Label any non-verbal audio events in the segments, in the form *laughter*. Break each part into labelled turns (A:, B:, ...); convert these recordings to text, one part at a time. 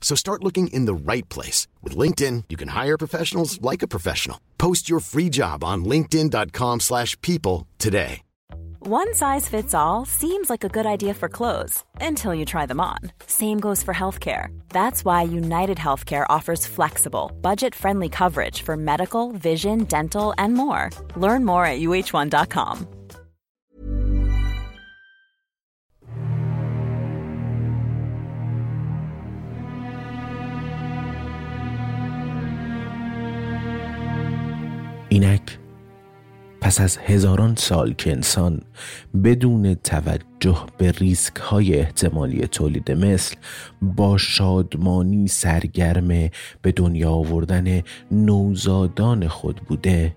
A: So start looking in the right place. With LinkedIn, you can hire professionals like a professional. Post your free job on linkedin.com slash people today.
B: One size fits all seems like a good idea for clothes until you try them on. Same goes for healthcare. That's why United Healthcare offers flexible, budget-friendly coverage for medical, vision, dental, and more. Learn more at uh1.com.
C: اینک پس از هزاران سال که انسان بدون توجه به ریسک های احتمالی تولید مثل با شادمانی سرگرم به دنیا آوردن نوزادان خود بوده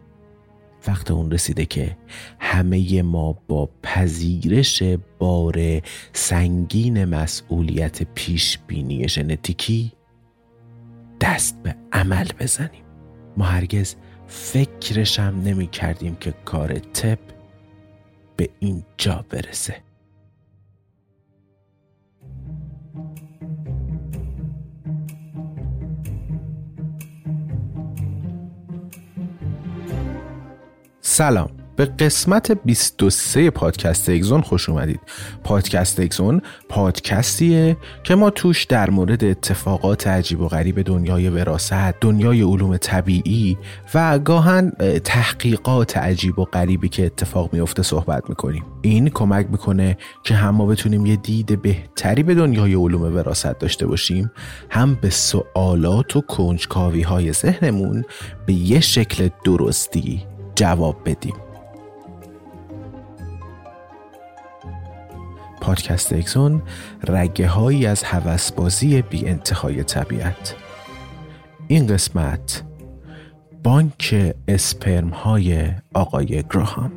C: وقت اون رسیده که همه ما با پذیرش بار سنگین مسئولیت پیش بینی ژنتیکی دست به عمل بزنیم. ما هرگز فکرش هم نمی کردیم که کار تپ به اینجا برسه. سلام. به قسمت 23 پادکست اگزون خوش اومدید. پادکست اگزون پادکستیه که ما توش در مورد اتفاقات عجیب و غریب دنیای وراست دنیای علوم طبیعی و گاهن تحقیقات عجیب و غریبی که اتفاق میفته صحبت می‌کنیم. این کمک می‌کنه که هم ما بتونیم یه دید بهتری به دنیای علوم وراست داشته باشیم هم به سوالات و کنجکاوی های ذهنمون به یه شکل درستی جواب بدیم. پادکست اکسون رگه هایی از هوسبازی بی انتهای طبیعت این قسمت بانک اسپرم های آقای گراهام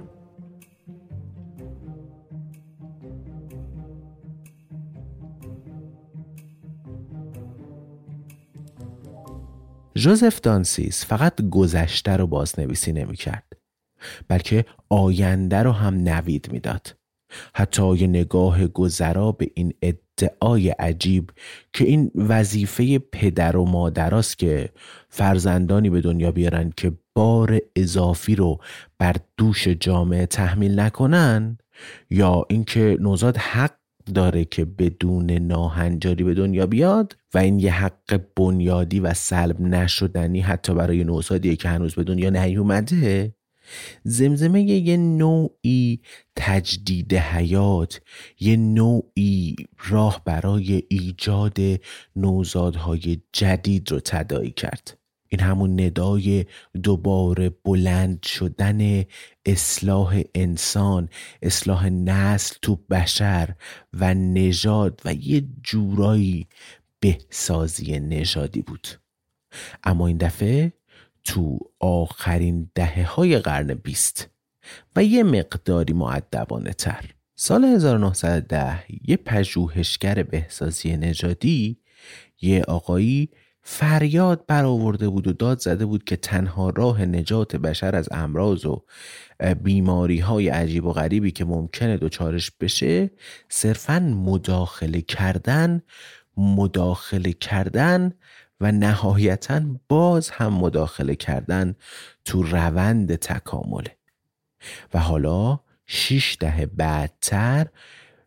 C: جوزف دانسیس فقط گذشته رو بازنویسی نمی کرد بلکه آینده رو هم نوید می‌داد. حتی یه نگاه گذرا به این ادعای عجیب که این وظیفه پدر و مادراست که فرزندانی به دنیا بیارن که بار اضافی رو بر دوش جامعه تحمیل نکنن یا اینکه نوزاد حق داره که بدون ناهنجاری به دنیا بیاد و این یه حق بنیادی و سلب نشدنی حتی برای نوزادیه که هنوز به دنیا نیومده؟ زمزمه یه نوعی تجدید حیات یه نوعی راه برای ایجاد نوزادهای جدید رو تدایی کرد. این همون ندای دوباره بلند شدن اصلاح انسان اصلاح نسل تو بشر و نژاد و یه جورایی بهسازی نژادی بود. اما این دفعه تو آخرین دهه های قرن بیست و یه مقداری معدبانه تر. سال 1910 یه پژوهشگر بهسازی نژادی یه آقایی فریاد برآورده بود و داد زده بود که تنها راه نجات بشر از امراض و بیماری های عجیب و غریبی که ممکنه دچارش بشه صرفا مداخله کردن مداخله کردن و نهایتا باز هم مداخله کردن تو روند تکامله. و حالا شیش دهه بعدتر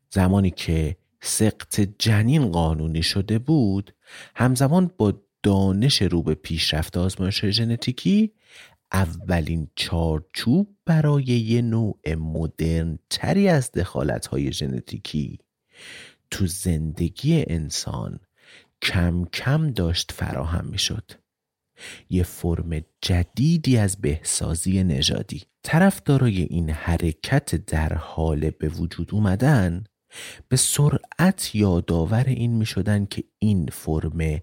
C: زمانی که سقط جنین قانونی شده بود همزمان با دانش رو به پیشرفت آزمایش ژنتیکی اولین چارچوب برای یه نوع مدرن تری از دخالت های ژنتیکی تو زندگی انسان کم کم داشت فراهم می شد. یه فرم جدیدی از بهسازی نژادی طرفدارای این حرکت در حال به وجود اومدن به سرعت یادآور این می شدن که این فرم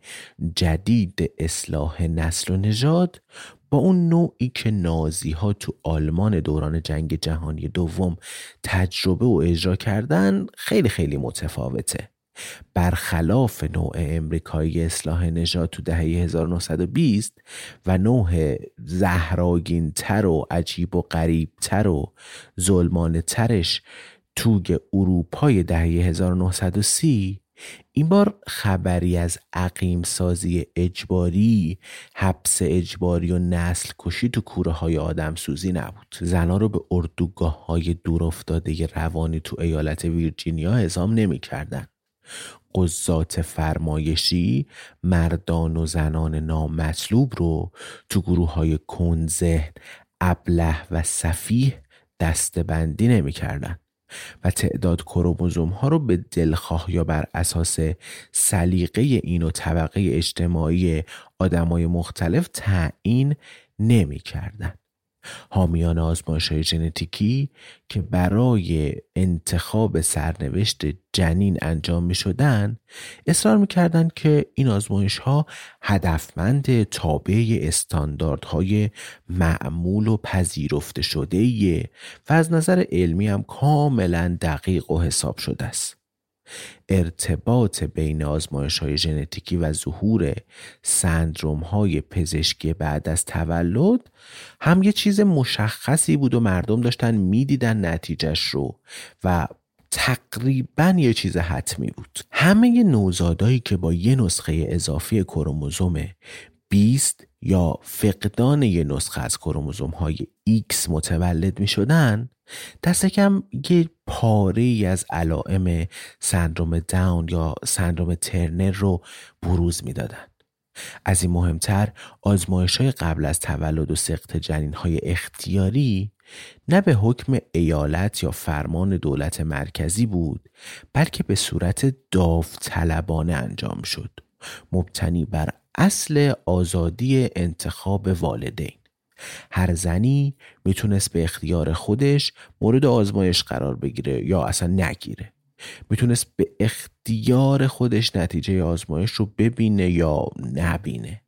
C: جدید اصلاح نسل و نژاد با اون نوعی که نازی ها تو آلمان دوران جنگ جهانی دوم تجربه و اجرا کردن خیلی خیلی متفاوته برخلاف نوع امریکایی اصلاح نژاد تو دهه 1920 و نوع زهراگینتر و عجیب و غریبتر و ظلمانه ترش توگ اروپای دهه 1930 این بار خبری از عقیم سازی اجباری حبس اجباری و نسل کشی تو کوره های آدم سوزی نبود زنها رو به اردوگاه های دور افتاده روانی تو ایالت ویرجینیا اعزام نمی کردن. قضات فرمایشی مردان و زنان نامطلوب رو تو گروه های کنزهن ابله و صفیح دستبندی نمی کردن. و تعداد کروموزوم ها رو به دلخواه یا بر اساس سلیقه این و طبقه اجتماعی آدمای مختلف تعیین نمی کردن. حامیان آزمایش های ژنتیکی که برای انتخاب سرنوشت جنین انجام می شدن اصرار می کردن که این آزمایش ها هدفمند تابع استانداردهای معمول و پذیرفته شده و از نظر علمی هم کاملا دقیق و حساب شده است. ارتباط بین آزمایش های ژنتیکی و ظهور سندروم های پزشکی بعد از تولد هم یه چیز مشخصی بود و مردم داشتن می‌دیدن نتیجهش رو و تقریبا یه چیز حتمی بود. همه نوزادایی که با یه نسخه اضافی کروموزوم 20 یا فقدان یه نسخه از کروموزوم های X متولد می شدن دست کم یه پاره ای از علائم سندروم داون یا سندروم ترنر رو بروز می‌دادند. از این مهمتر آزمایش های قبل از تولد و سقط جنین های اختیاری نه به حکم ایالت یا فرمان دولت مرکزی بود بلکه به صورت داوطلبانه انجام شد مبتنی بر اصل آزادی انتخاب والدین هر زنی می‌تونست به اختیار خودش مورد آزمایش قرار بگیره یا اصلا نگیره. می‌تونست به اختیار خودش نتیجه آزمایش رو ببینه یا نبینه.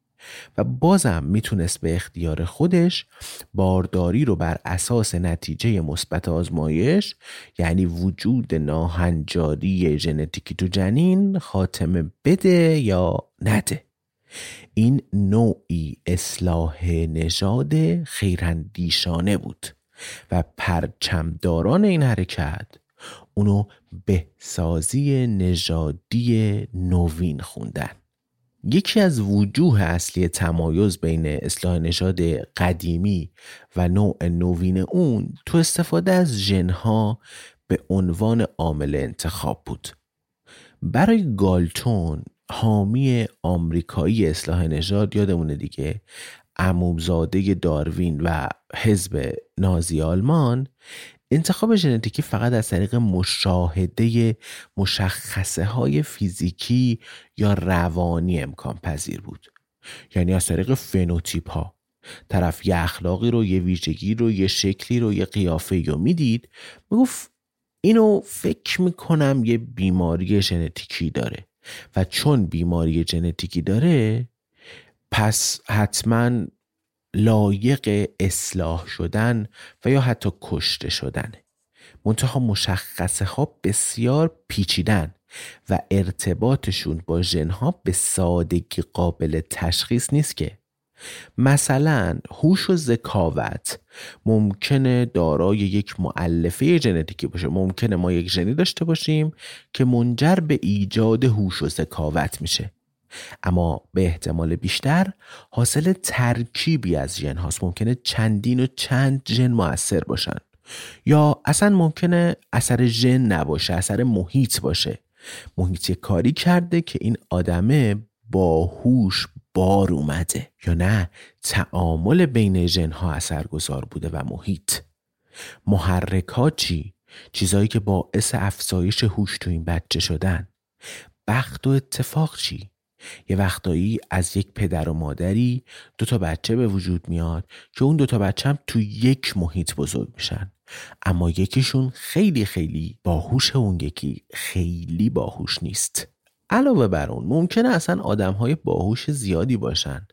C: و بازم می‌تونست به اختیار خودش بارداری رو بر اساس نتیجه مثبت آزمایش یعنی وجود ناهنجاری ژنتیکی تو جنین خاتمه بده یا نده. این نوعی اصلاح نژاد خیراندیشانه بود و پرچمداران این حرکت اونو بهسازی نژادی نوین خوندن. یکی از وجوه اصلی تمایز بین اصلاح نژاد قدیمی و نوع نوین اون تو استفاده از ژنها به عنوان عامل انتخاب بود. برای گالتون حامی آمریکایی اصلاح نژاد یادمونه دیگه عمومزاده داروین و حزب نازی آلمان انتخاب ژنتیکی فقط از طریق مشاهده مشخصه های فیزیکی یا روانی امکان پذیر بود. یعنی از طریق فنوتیپ ها. طرف یه اخلاقی رو یه ویژگی رو یه شکلی رو یه قیافه رو می‌دید می‌گفت اینو فکر می‌کنم یه بیماری ژنتیکی داره. و چون بیماری ژنتیکی داره پس حتما لایق اصلاح شدن و یا حتی کشته شدن. منتها مشخصه ها بسیار پیچیدن و ارتباطشون با ژنها به سادگی قابل تشخیص نیست که. مثلا هوش و ذکاوت ممکنه دارای یک معلفه ژنتیکی باشه. ممکنه ما یک ژنی داشته باشیم که منجر به ایجاد هوش و ذکاوت میشه. اما به احتمال بیشتر حاصل ترکیبی از ژن هاست. ممکنه چندین و چند ژن موثر باشن. یا اصلا ممکنه اثر ژن نباشه اثر محیط باشه. محیط کاری کرده که این آدمه باهوش بار اومده. یا نه تعامل بین ژنها اثرگذار بوده و محیط. محرکات چی؟ چیزایی که باعث افزایش هوش تو این بچه شدن. بخت و اتفاق چی؟ یه وقتایی از یک پدر و مادری دو تا بچه به وجود میاد که اون دو تا بچه هم تو یک محیط بزرگ میشن. اما یکیشون خیلی خیلی باهوش اون یکی خیلی باهوش نیست. علاوه بر اون ممکنه اصلا آدم های باهوش زیادی باشن.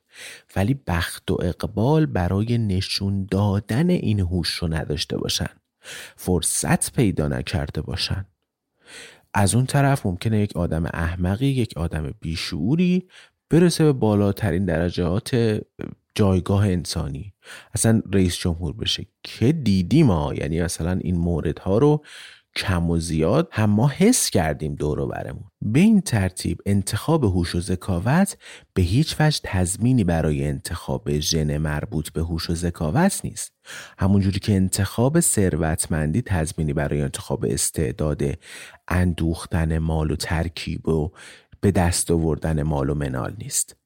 C: ولی بخت و اقبال برای نشون دادن این هوش رو نداشته باشن. فرصت پیدا نکرده باشن. از اون طرف ممکنه یک آدم احمقی یک آدم بیشعوری برسه به بالاترین درجات جایگاه انسانی. اصلا رئیس جمهور بشه. که دیدیم ما یعنی مثلا این موردها رو کم و زیاد هم ما حس کردیم دور برمون. به این ترتیب انتخاب هوش و ذکاوت به هیچ وجه تضمینی برای انتخاب ژن مربوط به هوش و ذکاوت نیست. همونجوری که انتخاب ثروتمندی تضمینی برای انتخاب استعداد اندوختن مال و ترکیب و به دست آوردن مال و منال نیست.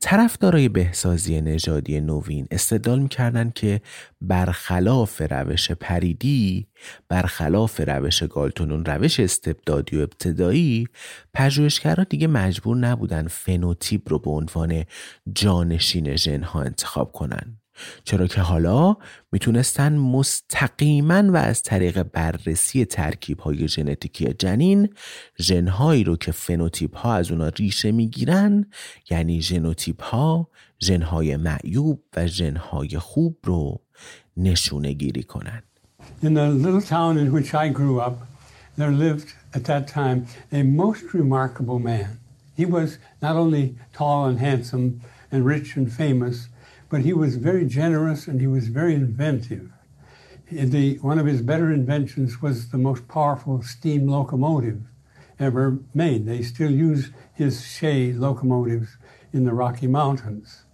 C: طرفدارای بهسازی نژادی نوین استدلال می‌کردن که برخلاف روش پریدی برخلاف روش گالتونون روش استبدادی و ابتدایی پژوهشگران دیگه مجبور نبودن فنوتیپ رو به عنوان جانشین ژنها انتخاب کنن. چرا که حالا می‌تونستن مستقیما و از طریق بررسی ترکیب های ژنتیکی جنین ژنهایی رو که فنوتیپ ها از اونا ریشه می‌گیرن یعنی ژنوتیپ ها ژنهای معیوب و ژنهای خوب رو نشونه گیری کنن
D: In the little town in which I grew up, there lived at that time a most remarkable man. He was not only tall and handsome and rich and famous, but he was very generous and he was very inventive. The, one of his better inventions was the most powerful steam locomotive ever made. They still use his Shea locomotives in the Rocky Mountains.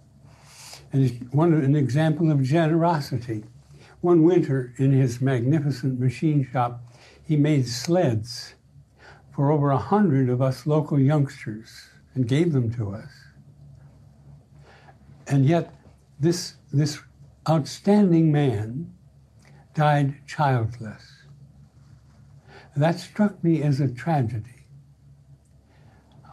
D: And one, an example of generosity. One winter in his magnificent machine shop, he made sleds for over a hundred of us local youngsters and gave them to us. And yet, this, this outstanding man died childless. That struck me as a tragedy.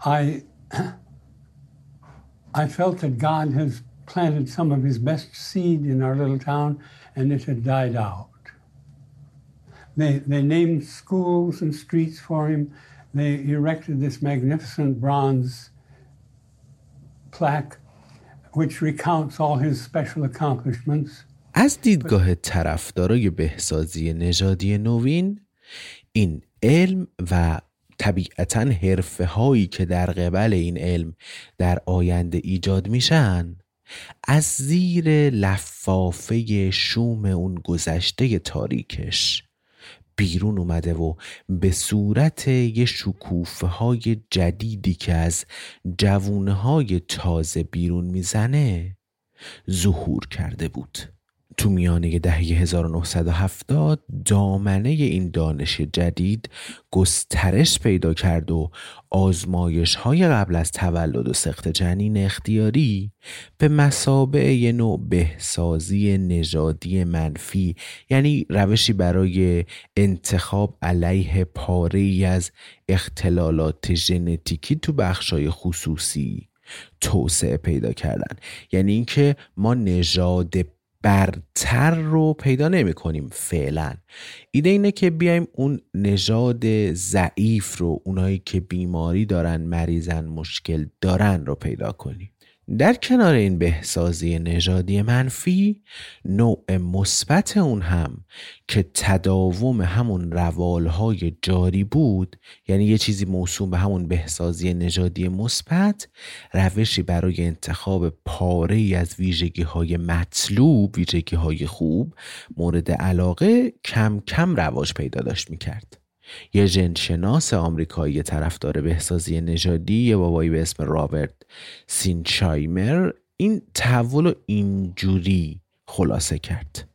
D: I, *clears throat* I felt that God has planted some of his best seed in our little town and it had died out. They, they named schools and streets for him. They erected this magnificent bronze plaque
C: از دیدگاه طرفدارای بهسازی نژادی نوین این علم و طبیعتا حرفه هایی که در قبل این علم در آینده ایجاد میشن از زیر لفافه شوم اون گذشته تاریکش. بیرون اومده و به صورت یه شکوفه های جدیدی که از جوونه های تازه بیرون می‌زنه ظهور کرده بود. تو میانه دهه 1970 دامنه این دانش جدید گسترش پیدا کرد و آزمایش های قبل از تولد و سخت جنین اختیاری به مسابع یه نوع بهسازی نژادی منفی یعنی روشی برای انتخاب علیه پاره ای از اختلالات ژنتیکی تو بخشای خصوصی توسعه پیدا کردن. یعنی اینکه ما نژاد برتر رو پیدا نمی کنیم فعلا. ایده اینه که بیایم اون نژاد ضعیف رو اونایی که بیماری دارن مریضن مشکل دارن رو پیدا کنیم. در کنار این بهسازی نژادی منفی نوع مثبت اون هم که تداوم همون روالهای جاری بود یعنی یه چیزی موسوم به همون بهسازی نژادی مثبت روشی برای انتخاب پاره ای از ویژگی های مطلوب ویژگی های خوب مورد علاقه کم کم رواج پیدا داشت می‌کرد. یه جنشناس آمریکایی طرفدار بهسازی نژادی یه بابایی به اسم رابرت سینچایمر این تحول رو اینجوری خلاصه کرد.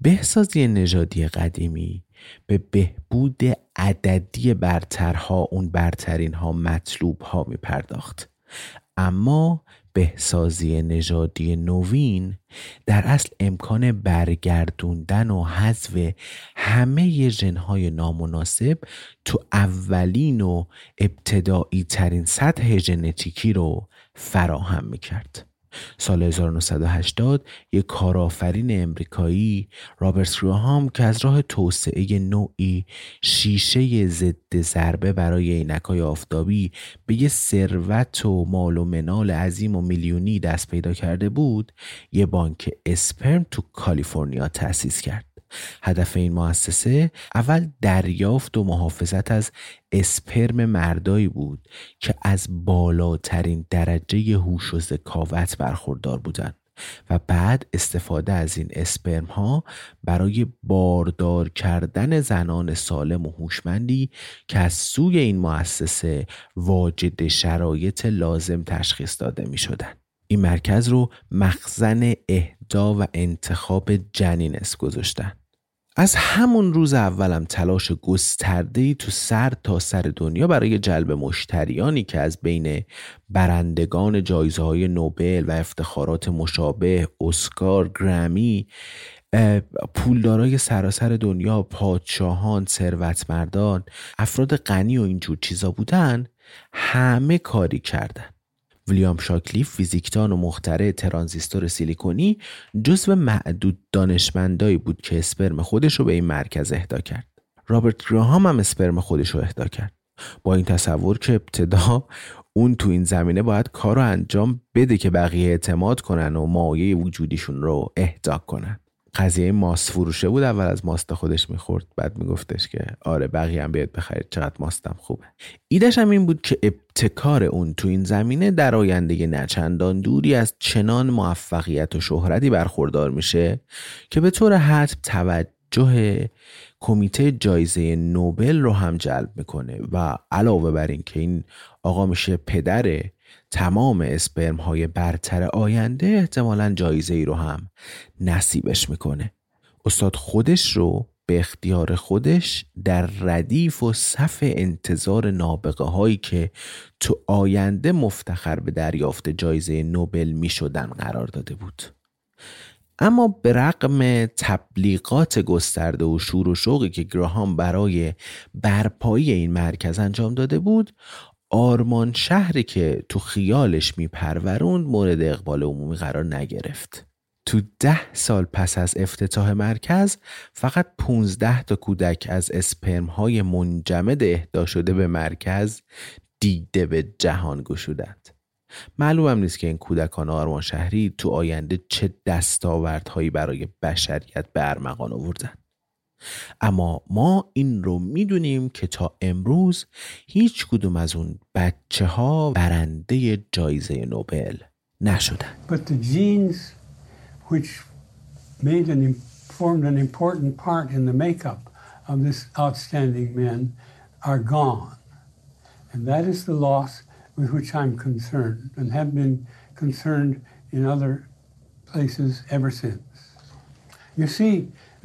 C: بهسازی نژادی قدیمی به بهبود عددی برترها اون برترین ها مطلوب ها می پرداخت اما بهسازی نژادی نوین در اصل امکان برگردوندن و حذف همه ژنهای نامناسب تو اولین و ابتدایی ترین سطح ژنتیکی رو فراهم می‌کرد. سال 1980 یک کارآفرین امریکایی رابرت گراهام که از راه توسعه نوعی شیشه ضد ضربه برای عینکهای آفتابی به یه ثروت و مال و منال عظیم و میلیونی دست پیدا کرده بود یه بانک اسپرم تو کالیفرنیا تأسیس کرد. هدف این مؤسسه اول دریافت و محافظت از اسپرم مردایی بود که از بالاترین درجه هوش و ذکاوت برخوردار بودند و بعد استفاده از این اسپرم ها برای باردار کردن زنان سالم و هوشمندی که از سوی این مؤسسه واجد شرایط لازم تشخیص داده می شدن. این مرکز رو مخزن اهدا و انتخاب جنین اس گذاشتن. از همون روز اولم تلاش گسترده‌ای تو سر تا سر دنیا برای جلب مشتریانی که از بین برندگان جایزه های نوبل و افتخارات مشابه اسکار گرمی پولدارای سراسر دنیا پادشاهان ثروتمندان افراد غنی و اینجور چیزا بودن همه کاری کردن. ویلیام شاکلیف فیزیکدان و مخترع ترانزیستور سیلیکونی جزو معدود دانشمندایی بود که اسپرم خودش رو به این مرکز اهدا کرد. رابرت گراهام هم اسپرم خودش رو اهدا کرد. با این تصور که ابتدا اون تو این زمینه باید کار رو انجام بده که بقیه اعتماد کنن و مایه وجودیشون رو اهدا کنن. قضیه ماست فروشه بود اول از ماست خودش می‌خورد بعد میگفتش که آره بقیه هم بیاد بخرید چقدر ماستم خوبه. ایدش هم این بود که ابتکار اون تو این زمینه در آینده نچندان دوری از چنان موفقیت و شهرتی برخوردار میشه که به طور حتم توجه کمیته جایزه نوبل رو هم جلب می‌کنه. و علاوه بر این که این آقا میشه پدر تمام اسپرم های برتر آینده احتمالا جایزه ای رو هم نصیبش می‌کنه. استاد خودش رو به اختیار خودش در ردیف و صف انتظار نابغه هایی که تو آینده مفتخر به دریافت جایزه نوبل می شدن قرار داده بود. اما به رقم تبلیغات گسترده و شور و شوقی که گراهام برای برپایی این مرکز انجام داده بود آرمان شهری که تو خیالش میپروروند مورد اقبال عمومی قرار نگرفت. تو ده سال پس از افتتاح مرکز فقط 15 تا کودک از اسپرم های منجمد اهدا شده به مرکز دیده به جهان گشودند. معلوم هم نیست که این کودکان آرمان شهری تو آینده چه دستاوردهایی برای بشریت به ارمغان آوردند. اما ما این رو می‌دونیم که تا امروز هیچ کدوم از اون بچه ها برنده جایزه نوبل نشدن
D: But the genes which made an, formed an important part in the makeup of this outstanding man are gone. And that is the loss with which I'm concerned and have been concerned in other places ever since. You see,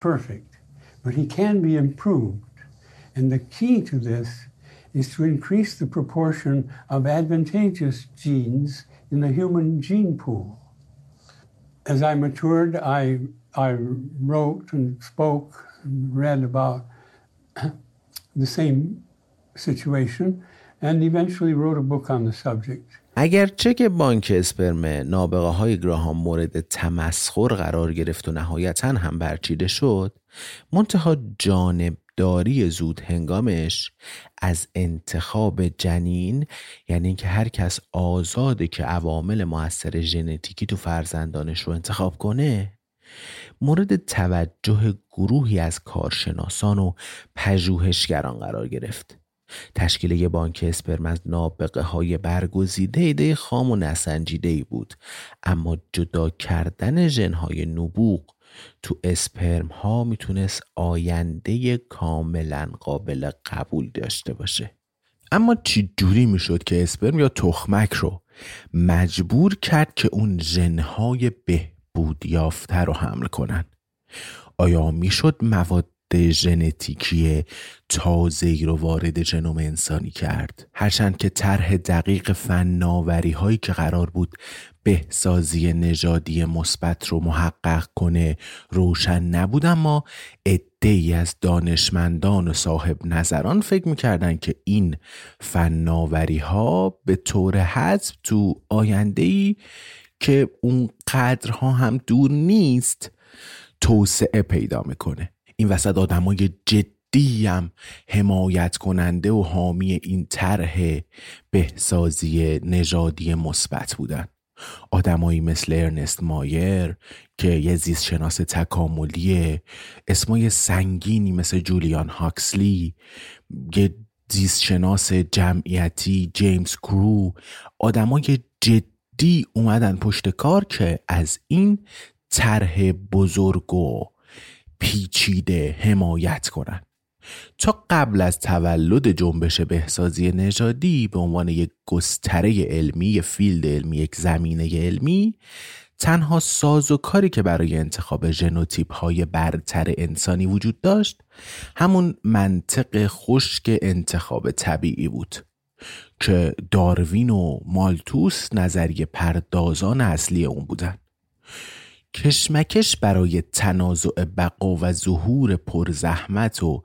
D: perfect, but he can be improved. And the key to this is to increase the proportion of advantageous genes in the human gene pool. As I matured, I, I wrote and spoke and read about the same situation and eventually wrote a book on the subject.
C: اگرچه که بانک اسپرم نابغه های گراهام مورد تمسخر قرار گرفت و نهایتا هم برچیده شد منتها جانبداری زود هنگامش از انتخاب جنین یعنی اینکه هر کس آزاده که عوامل موثر ژنتیکی تو فرزندانش رو انتخاب کنه مورد توجه گروهی از کارشناسان و پژوهشگران قرار گرفت. تشکیل یه بانک اسپرم از نابغه های برگزیده ایده خام و نسنجیده ای بود. اما جدا کردن ژنهای نبوغ تو اسپرم ها می‌تونست آینده کاملا قابل قبول داشته باشه. اما چی جوری می‌شد که اسپرم یا تخمک رو مجبور کرد که اون ژنهای بهبود یافته رو حمل کنن؟ آیا می‌شد مواد ژنتیکی تازه رو وارد ژنوم انسانی کرد. هرچند که طرح دقیق فناوری هایی که قرار بود بهسازی نژادی مثبت رو محقق کنه روشن نبود اما ای از دانشمندان و صاحب نظران فکر می‌کردن که این فناوری ها به طور حذف تو آینده ای که اون قدرها هم دور نیست توسعه پیدا می‌کنه. این وسط آدمای جدی هم حمایت کننده و حامی این طرح بهسازی نژادی مثبت بودن. آدمایی مثل ارنست مایر که یه زیست شناس تکاملیه اسمای سنگینی مثل جولیان هاکسلی یه زیست شناس جمعیتی جیمز کرو آدمای جدی اومدن پشت کار که از این طرح بزرگ و پیچیده حمایت کنند تا قبل از تولد جنبش بهسازی نژادی به عنوان یک گستره علمی یک field علمی یک زمینه علمی تنها ساز و کاری که برای انتخاب ژنوتیپ های برتر انسانی وجود داشت همون منطق خشک انتخاب طبیعی بود که داروین و مالتوس نظریه پردازان اصلی اون بودن. کشمکش برای تنازع بقا و ظهور پرزحمت و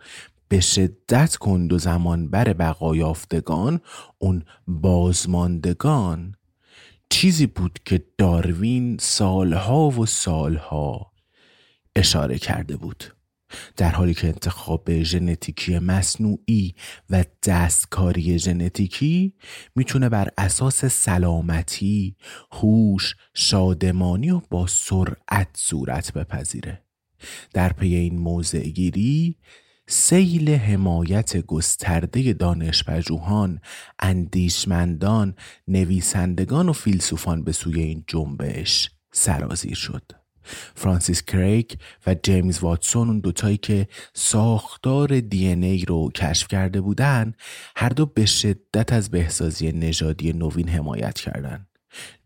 C: به شدت کند و زمان بر بقا یافتگان اون بازماندگان. چیزی بود که داروین سالها و سالها اشاره کرده بود. در حالی که انتخاب ژنتیکی مصنوعی و دستکاری ژنتیکی می‌تونه بر اساس سلامتی، هوش، شادمانی و با سرعت صورت بپذیره. در پی این موضع گیری سیل حمایت گسترده دانشپژوهان، اندیشمندان، نویسندگان و فیلسوفان به سوی این جنبش سرازیر شد. فرانسیس کریک و جیمز واتسون اون دوتایی که ساختار DNA رو کشف کرده بودن هر دو به شدت از بهسازی نژادی نوین حمایت کردند.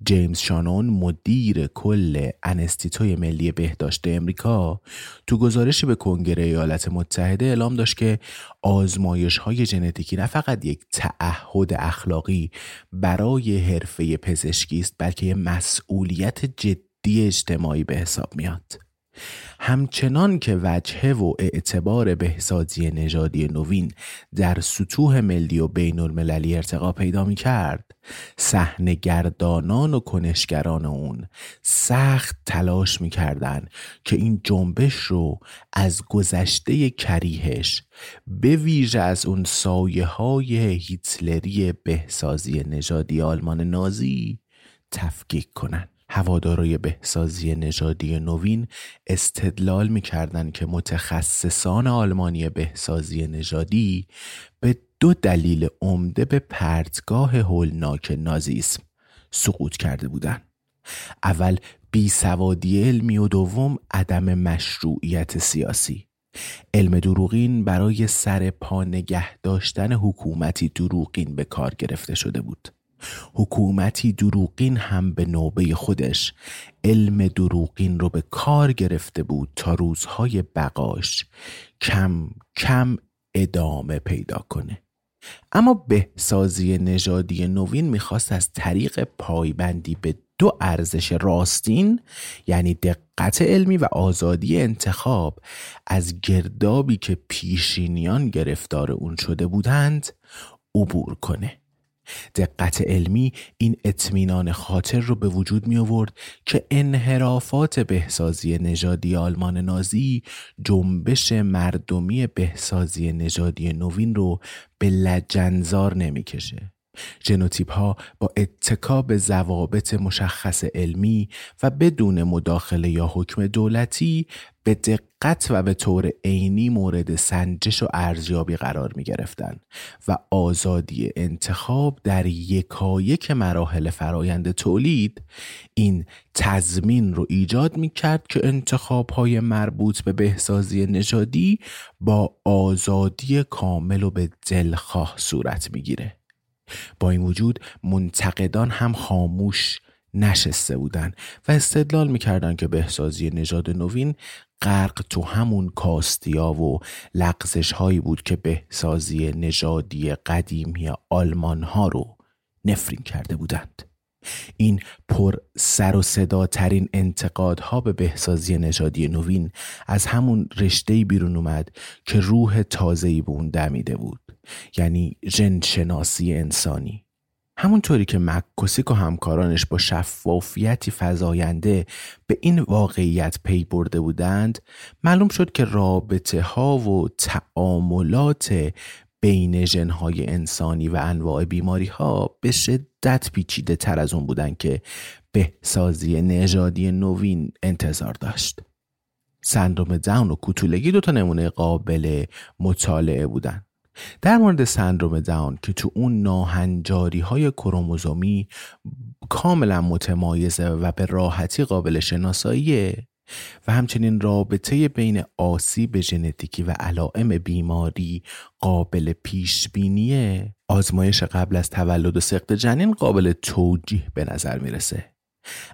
C: جیمز شانون مدیر کل انستیتوی ملی بهداشت امریکا تو گزارشی به کنگره ایالات متحده اعلام داشت که آزمایش های ژنتیکی نه فقط یک تعهد اخلاقی برای حرفه پزشکی است بلکه مسئولیت جدی اجتماعی به حساب میاد همچنان که وجهه و اعتبار بهسازی نژادی نوین در سطوح ملی و بین المللی ارتقا پیدا می کرد گردانان و کنشگران اون سخت تلاش می کردن که این جنبش رو از گذشته کریهش به ویژه از اون سایه های هیتلری بهسازی نژادی آلمان نازی تفکیک کنند. هوادارای بهسازی نژادی نوین استدلال می‌کردند که متخصصان آلمانی بهسازی نژادی به دو دلیل عمده به پرتگاه هولناک نازیسم سقوط کرده بودند. اول بیسوادی علمی و دوم عدم مشروعیت سیاسی علم دروغین برای سر پا نگه داشتن حکومتی دروغین به کار گرفته شده بود حکومتی دروغین هم به نوبه خودش. علم دروغین رو به کار گرفته بود تا روزهای بقاش کم کم ادامه پیدا کنه. اما بهسازی نژادی نوین می‌خواست از طریق پایبندی به دو ارزش راستین یعنی دقت علمی و آزادی انتخاب از گردابی که پیشینیان گرفتار اون شده بودند عبور کنه. دقت علمی این اطمینان خاطر رو به وجود می آورد که انحرافات بهسازی نژادی آلمان نازی جنبش مردمی بهسازی نژادی نوین رو به لجنزار نمی‌کشه. ژنوتیپ ها با اتکا به ضوابط مشخص علمی و بدون مداخله یا حکم دولتی به دقت و به طور عینی مورد سنجش و ارزیابی قرار می گرفتن و آزادی انتخاب در یکایک مراحل فرایند تولید این تضمین رو ایجاد می کرد که انتخاب های مربوط به بهسازی نژادی با آزادی کامل و به دلخواه صورت می گیره. با این وجود منتقدان هم خاموش نشسته بودند و استدلال می‌کردن که بهسازی نژاد نوین غرق تو همون کاستیا و لغزش هایی بود که بهسازی نژادی قدیمی آلمان ها رو نفرین کرده بودند. این پر سر و صدا ترین انتقادها به بهسازی نژادی نوین از همون رشته بیرون اومد که روح تازه‌ای به اون دمیده بود یعنی شناسی انسانی. همونطوری که مکوسیک و همکارانش با شفافیتی فضاینده به این واقعیت پی برده بودند معلوم شد که رابطه ها و تعاملات بین ژنهای انسانی و انواع بیماری ها به شدت پیچیده تر از اون بودن که بهسازی نژادی نوین انتظار داشت. سندروم داون و کوتولگی دو تا نمونه قابل مطالعه بودن. در مورد سندروم داون که تو اون ناهنجاری های کروموزومی کاملا متمایزه و به راحتی قابل شناساییه و همچنین رابطه بین آسیب ژنتیکی و علائم بیماری قابل پیش بینیه آزمایش قبل از تولد و سقط جنین قابل توجیه به نظر می‌رسه.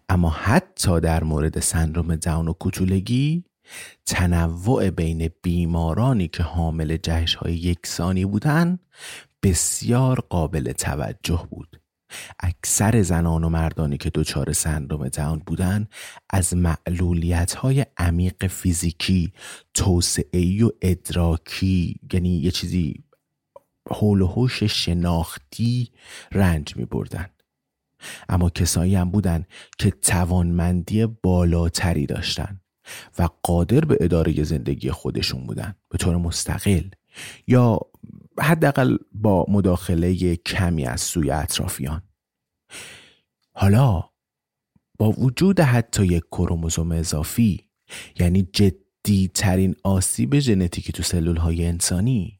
C: اما حتی در مورد سندروم داون و کوچولگی تنوع بین بیمارانی که حامل جهش های یکسانی بودند بسیار قابل توجه بود اکثر زنان و مردانی که دچار سندروم داون بودند از معلولیت های عمیق فیزیکی توسعه و ادراکی یعنی یه چیزی حول و حوش شناختی رنج می بردن. اما کسایی هم بودن که توانمندی بالاتری داشتند و قادر به اداره زندگی خودشون بودن. به طور مستقل. یا حداقل با مداخله کمی از سوی اطرافیان. حالا با وجود حتی یک کروموزوم اضافی یعنی جدی ترین آسیب ژنتیکی تو سلول های انسانی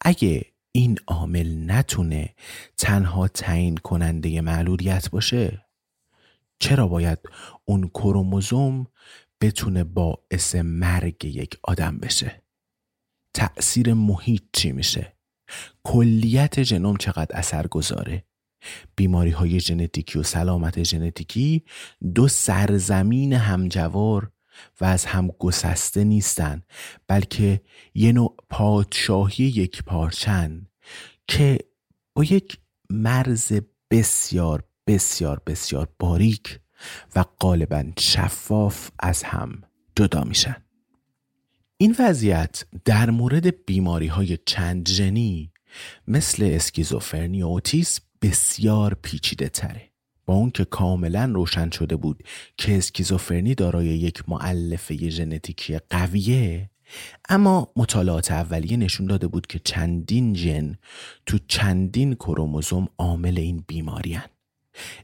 C: اگه این عامل نتونه تنها تعیین کننده معلولیت باشه چرا باید اون کروموزوم بتونه باعث مرگ یک آدم بشه؟ تأثیر محیط چی میشه؟ کلیت ژنوم چقدر اثر گذاره؟ بیماری های ژنتیکی و سلامت ژنتیکی دو سرزمین همجوار و از هم گسسته نیستن بلکه یه نوع پادشاهی یک پارچن که با یک مرز بسیار بسیار بسیار باریک و غالبا شفاف از هم جدا میشن. این وضعیت در مورد بیماری های چند ژنی مثل اسکیزوفرنی و اوتیسم بسیار پیچیده تره با اون که کاملا روشن شده بود که اسکیزوفرنی دارای یک معلفه ژنتیکی قویه اما مطالعات اولیه نشون داده بود که چندین ژن تو چندین کروموزوم عامل این بیماری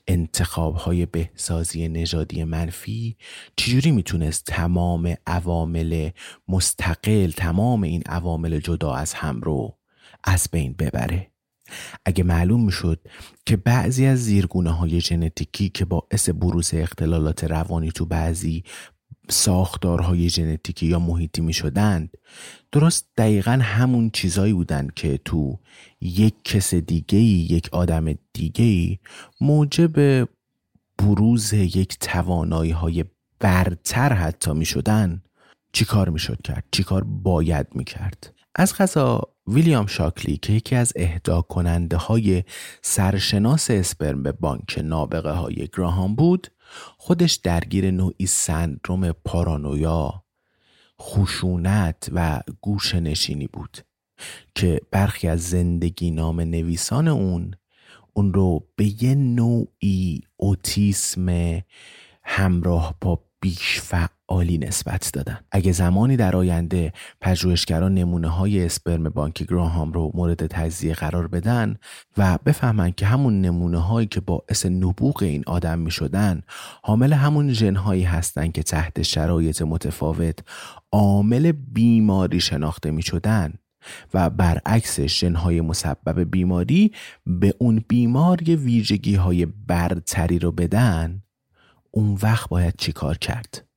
C: انتخاب های بهسازی نژادی منفی چجوری می‌تونست تمام عوامل مستقل تمام این عوامل جدا از هم رو از بین ببره؟ اگه معلوم می‌شد که بعضی از زیرگونه های ژنتیکی که باعث بروز اختلالات روانی تو بعضی ساختارهای ژنتیکی یا محیطی می شدند درست دقیقا همون چیزایی بودند که تو یک کس دیگه یک آدم دیگه موجب بروز یک توانایی های برتر حتی می شدن چی کار می شد کرد؟ چی کار باید می کرد از غذا ویلیام شاکلی که یکی از اهدا کننده های سرشناس اسپرم به بانک نابغه های گراهام بود خودش درگیر نوعی سندروم پارانویا خشونت و گوش نشینی بود که برخی از زندگی نام نویسان اون اون رو به یه نوعی اوتیسم همراه با بیش فعالی نسبت دادن. اگه زمانی در آینده پژوهشگران نمونه های اسپرم بانک گراهام رو مورد تجزیه قرار بدن و بفهمن که همون نمونه هایی که باعث نبوغ این آدم می شدن حامل همون ژن هایی هستن که تحت شرایط متفاوت عامل بیماری شناخته می شدن و برعکس ژنهای مسبب بیماری به اون بیمار یه ویژگی های برتری رو بدن اون وقت باید چیکار کرد؟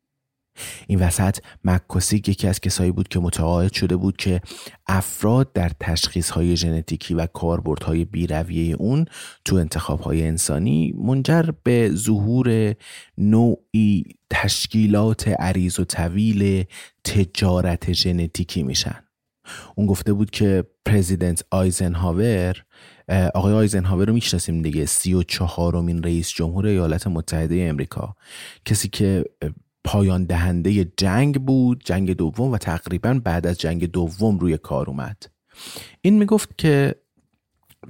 C: این وسط مکوسیک یکی از کسایی بود که متقاعد شده بود که افراد در تشخیص های ژنتیکی و کاربردهای بیرویه اون تو انتخاب های انسانی منجر به ظهور نوعی تشکیلات عریض و طویل تجارت ژنتیکی میشن. اون گفته بود که پرزیدنت آیزنهاور آقای آیزنهاور رو می‌شناسیم دیگه سی و چهارمین رئیس جمهور ایالات متحده امریکا. کسی که پایان دهنده جنگ بود جنگ دوم و تقریبا بعد از جنگ دوم روی کار اومد. این می‌گفت که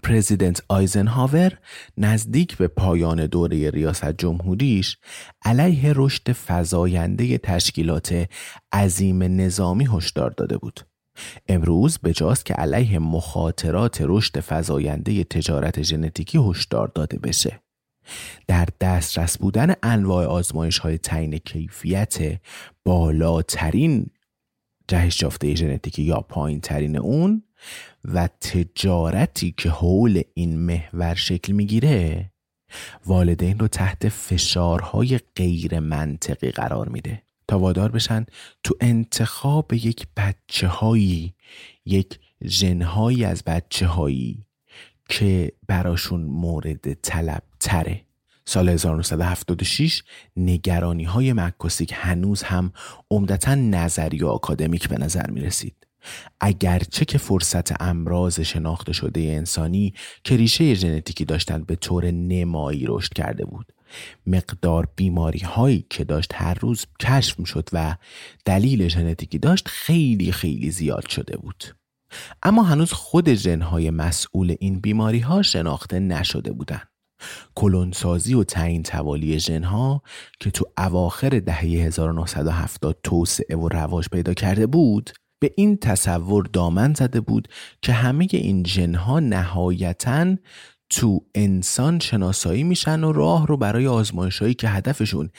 C: پرزیدنت آیزنهاور نزدیک به پایان دوره ریاست جمهوریش علیه رشد فزاینده تشکیلات عظیم نظامی هشدار داده بود. امروز بجاست که علیه مخاطرات رشد فزاینده تجارت ژنتیکی هشدار داده بشه. در دسترس بودن انواع آزمایش های تعیین کیفیت بالاترین جهش جافته ژنتیکی یا پایین ترین اون و تجارتی که حول این محور شکل می‌گیره والدین رو تحت فشارهای غیر منطقی قرار میده تا وادار بشن تو انتخاب یک بچه هایی یک جنهایی از بچه هایی که براشون مورد طلب تره سال 1976 نگرانی های مکوسیک هنوز هم عمدتا نظری و آکادمیک به نظر می رسید. اگرچه که فرصت امراض شناخته شده انسانی که ریشه ژنتیکی داشتند به طور نمایی رشد کرده بود مقدار بیماری هایی که داشت هر روز کشف می شد و دلیل ژنتیکی داشت خیلی خیلی زیاد شده بود اما هنوز خود ژنهای مسئول این بیماری ها شناخته نشده بودند. کلونسازی و تعیین توالی ژنها که تو اواخر دهه 1970 توسعه و رواج پیدا کرده بود به این تصور دامن زده بود که همه این ژنها نهایتا تو انسان شناسایی میشن و راه رو برای آزمایش هایی که هدفشون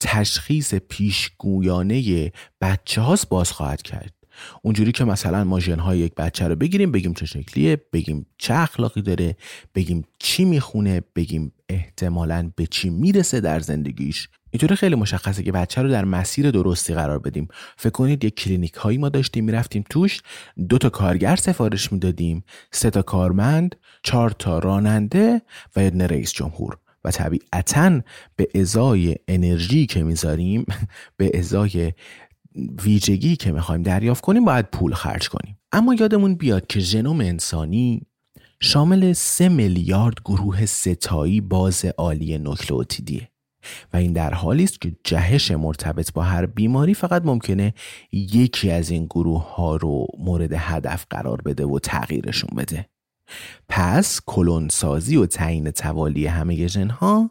C: تشخیص پیشگویانه بچه هاست باز خواهد کرد اونجوری که مثلا ما ژنهای یک بچه رو بگیریم بگیم چه شکلیه بگیم چه اخلاقی داره بگیم چی می‌خونه بگیم احتمالا به چی می‌رسه در زندگیش. اینطوری خیلی مشخصه که بچه رو در مسیر درستی قرار بدیم. فکر کنید یک کلینیک هایی ما داشتیم می‌رفتیم توش دو تا کارگر سفارش می‌دادیم سه تا کارمند چهار تا راننده و یه رئیس جمهور. و طبیعتا به ازای انرژی که می‌ذاریم *laughs* به ازای ویژگی که می‌خوایم دریافت کنیم باید پول خرج کنیم. اما یادمون بیاد که ژنوم انسانی شامل سه میلیارد گروه ستایی باز عالی نوکلئوتیدیه و این در حالی است که جهش مرتبط با هر بیماری فقط ممکنه یکی از این گروه ها رو مورد هدف قرار بده و تغییرشون بده. پس کلونسازی و تعیین توالی همه ژنها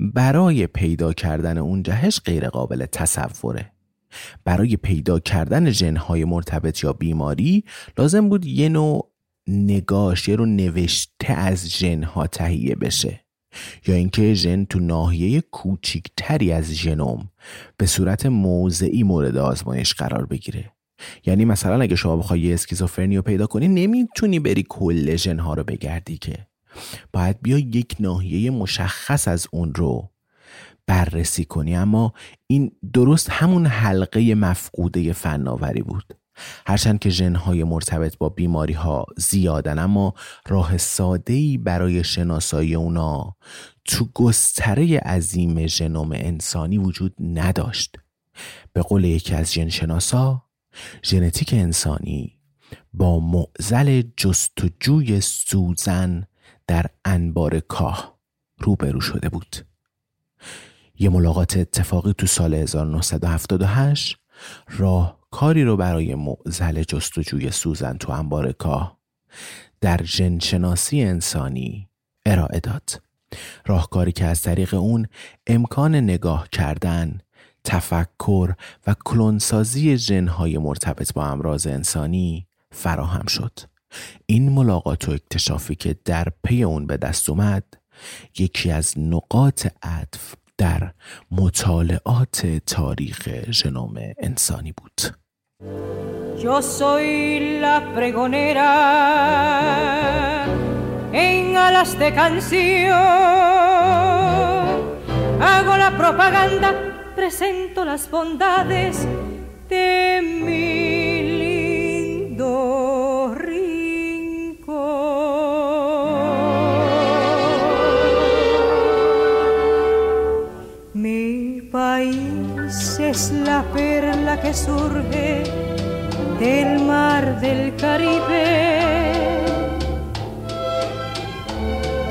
C: برای پیدا کردن اون جهش غیر قابل تصوره. برای پیدا کردن ژنهای مرتبط یا بیماری لازم بود یه نوع نگاش یه رو نوشته از ژنها تهیه بشه. یا اینکه ژن تو ناحیه کوچیکتری از ژنوم به صورت موضعی مورد آزمایش قرار بگیره. یعنی مثلا اگه شما بخوای یه اسکیزوفرنی رو پیدا کنی نمی‌تونی بری کل ژنها رو بگردی که. باید بیا یک ناحیه مشخص از اون رو بررسی کنی. اما این درست همون حلقه مفقوده فناوری بود. هرچند که ژنهای مرتبط با بیماری ها زیادن اما راه ساده برای شناسایی اونا تو گستره عظیم ژنوم انسانی وجود نداشت. به قول یکی از ژنشناسا ژنتیک انسانی با معزل جستجوی سوزن در انبار کاه روبرو شده بود. یه ملاقات اتفاقی تو سال 1978 راه کاری رو برای معزل جستجوی سوزن تو انبار کاه در جنشناسی انسانی ارائه داد. راهکاری که از طریق اون امکان نگاه کردن تفکر و کلونسازی جنهای مرتبط با امراض انسانی فراهم شد. این ملاقات و اکتشافی که در پی اون به دست اومد یکی از نقاط عطف در مطالعات تاریخ ژنوم انسانی بود
E: presento las bondades de que surge del mar del Caribe,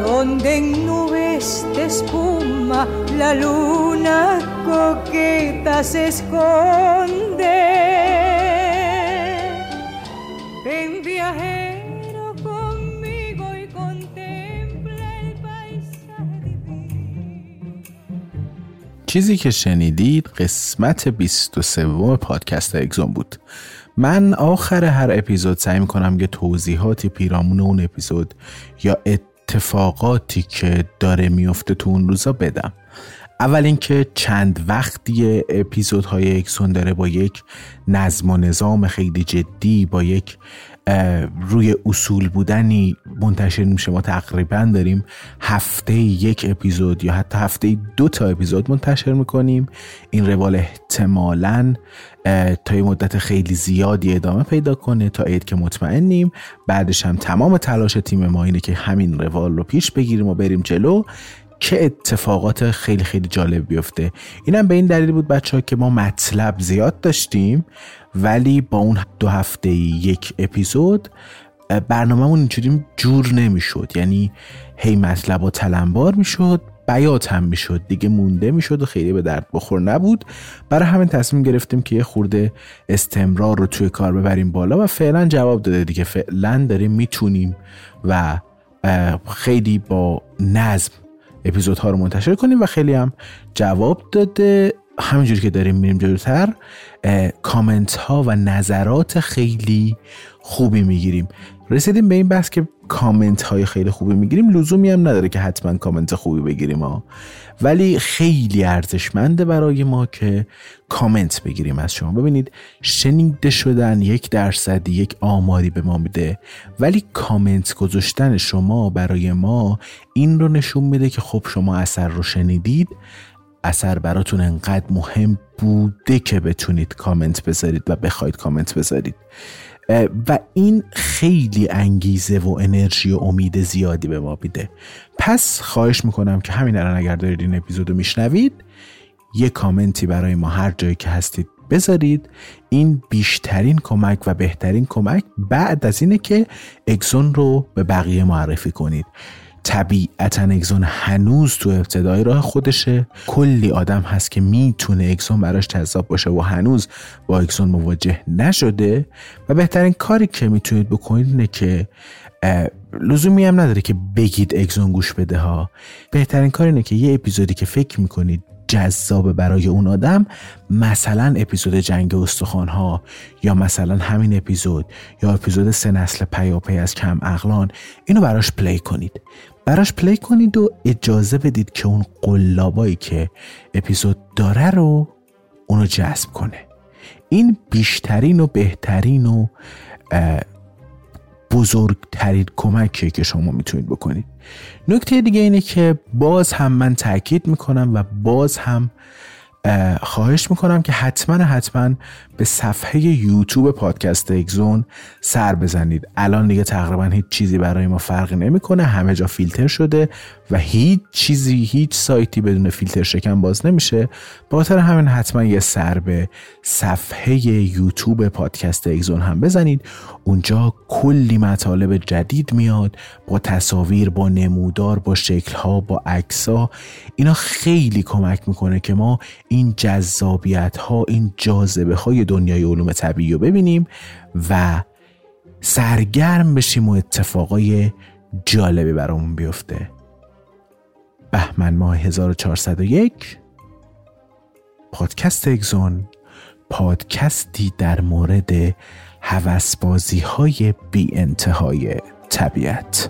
E: donde en nubes de espuma la luna coqueta se esconde.
C: چیزی که شنیدید قسمت 23 پادکست اگزون بود. من آخر هر اپیزود سعی می‌کنم یه توضیحاتی پیرامون اون اپیزود یا اتفاقاتی که داره میفته تو اون روزا بدم. اول اینکه چند وقتی اپیزودهای اکسون داره با یک نظم و نظام خیلی جدی با یک روی اصول بودنی منتشر میشه. ما تقریبا داریم هفته یک اپیزود یا حتی هفته دو تا اپیزود منتشر می‌کنیم. این روال احتمالا تا یه مدت خیلی زیادی ادامه پیدا کنه تا عید که مطمئنیم. بعدش هم تمام تلاش تیم ما اینه که همین روال رو پیش بگیریم و بریم جلو. که اتفاقات خیلی خیلی جالب بیفته. اینم به این دلیل بود بچه ها که ما مطلب زیاد داشتیم ولی با اون دو هفته یک اپیزود برنامهمون اینجوری جور نمی‌شد. یعنی هی مطلب و تلمبار می‌شد بیات هم می‌شد دیگه مونده می‌شد و خیلی به درد بخور نبود. برای همین تصمیم گرفتیم که یه خورده استمرار رو توی کار ببریم بالا و فعلا جواب داده دیگه. فعلا داریم می‌تونیم و خیلی با نظم اپیزودها رو منتشر کنیم و خیلی هم جواب داده. همینجوری که داریم میریم جلوتر کامنت ها و نظرات خیلی خوبی می‌گیریم. رسیدیم به این بحث که کامنت های خیلی خوبی می‌گیریم. لزومی هم نداره که حتما کامنت خوبی بگیریم ها. ولی خیلی ارزشمنده برای ما که کامنت بگیریم از شما. ببینید شنیده شدن یک درصدی یک آماری به ما میده ولی کامنت گذاشتن شما برای ما این رو نشون میده که خب شما اثر رو شنیدید. اثر براتون انقدر مهم بوده که بتونید کامنت بذارید و بخواید کامنت بذارید. و این خیلی انگیزه و انرژی و امید زیادی به ما میده. پس خواهش می‌کنم که همین الان اگر دارید این اپیزودو میشنوید یه کامنتی برای ما هر جایی که هستید بذارید. این بیشترین کمک و بهترین کمک بعد از اینه که اگزون رو به بقیه معرفی کنید. طبیعتا اگزون هنوز تو ابتدای راه خودشه. کلی آدم هست که می‌تونه اگزون براش جذاب باشه و هنوز با اگزون مواجه نشده. و بهترین کاری که می‌تونید بکنید اینه که لزومی هم نداره که بگید اگزون گوش بده ها. بهترین کار اینه که یه اپیزودی که فکر می‌کنید جذاب برای اون آدم مثلا اپیزود جنگ استخوان ها یا مثلا همین اپیزود یا اپیزود سه نسل پیاپی از کم اقلان اینو براش play کنید. براش play کنید و اجازه بدید که اون قلابایی که اپیزود داره رو اونو جذب کنه. این بیشترین و بهترین و بزرگترین کمکیه که شما می‌تونید بکنید. نکته دیگه اینه که باز هم من تاکید می‌کنم و باز هم خواهش می‌کنم که حتما حتما به صفحه یوتیوب پادکست اگزون سر بزنید. الان دیگه تقریبا هیچ چیزی برای ما فرقی نمی‌کنه. همه جا فیلتر شده و هیچ چیزی هیچ سایتی بدون فیلتر شکن باز نمیشه. خاطر همین حتما یه سر به صفحه یوتیوب پادکست اگزون هم بزنید. اونجا کلی مطالب جدید میاد با تصاویر با نمودار با شکلها با عکسها. اینا خیلی کمک می‌کنه که ما این جذابیت ها این جاذبه های دنیای علوم طبیعی رو ببینیم و سرگرم بشیم و اتفاقای جالبی برامون بیفته. بهمن ماه 1401 پادکست اگزون پادکستی در مورد هوسبازی های بی انتهای طبیعت.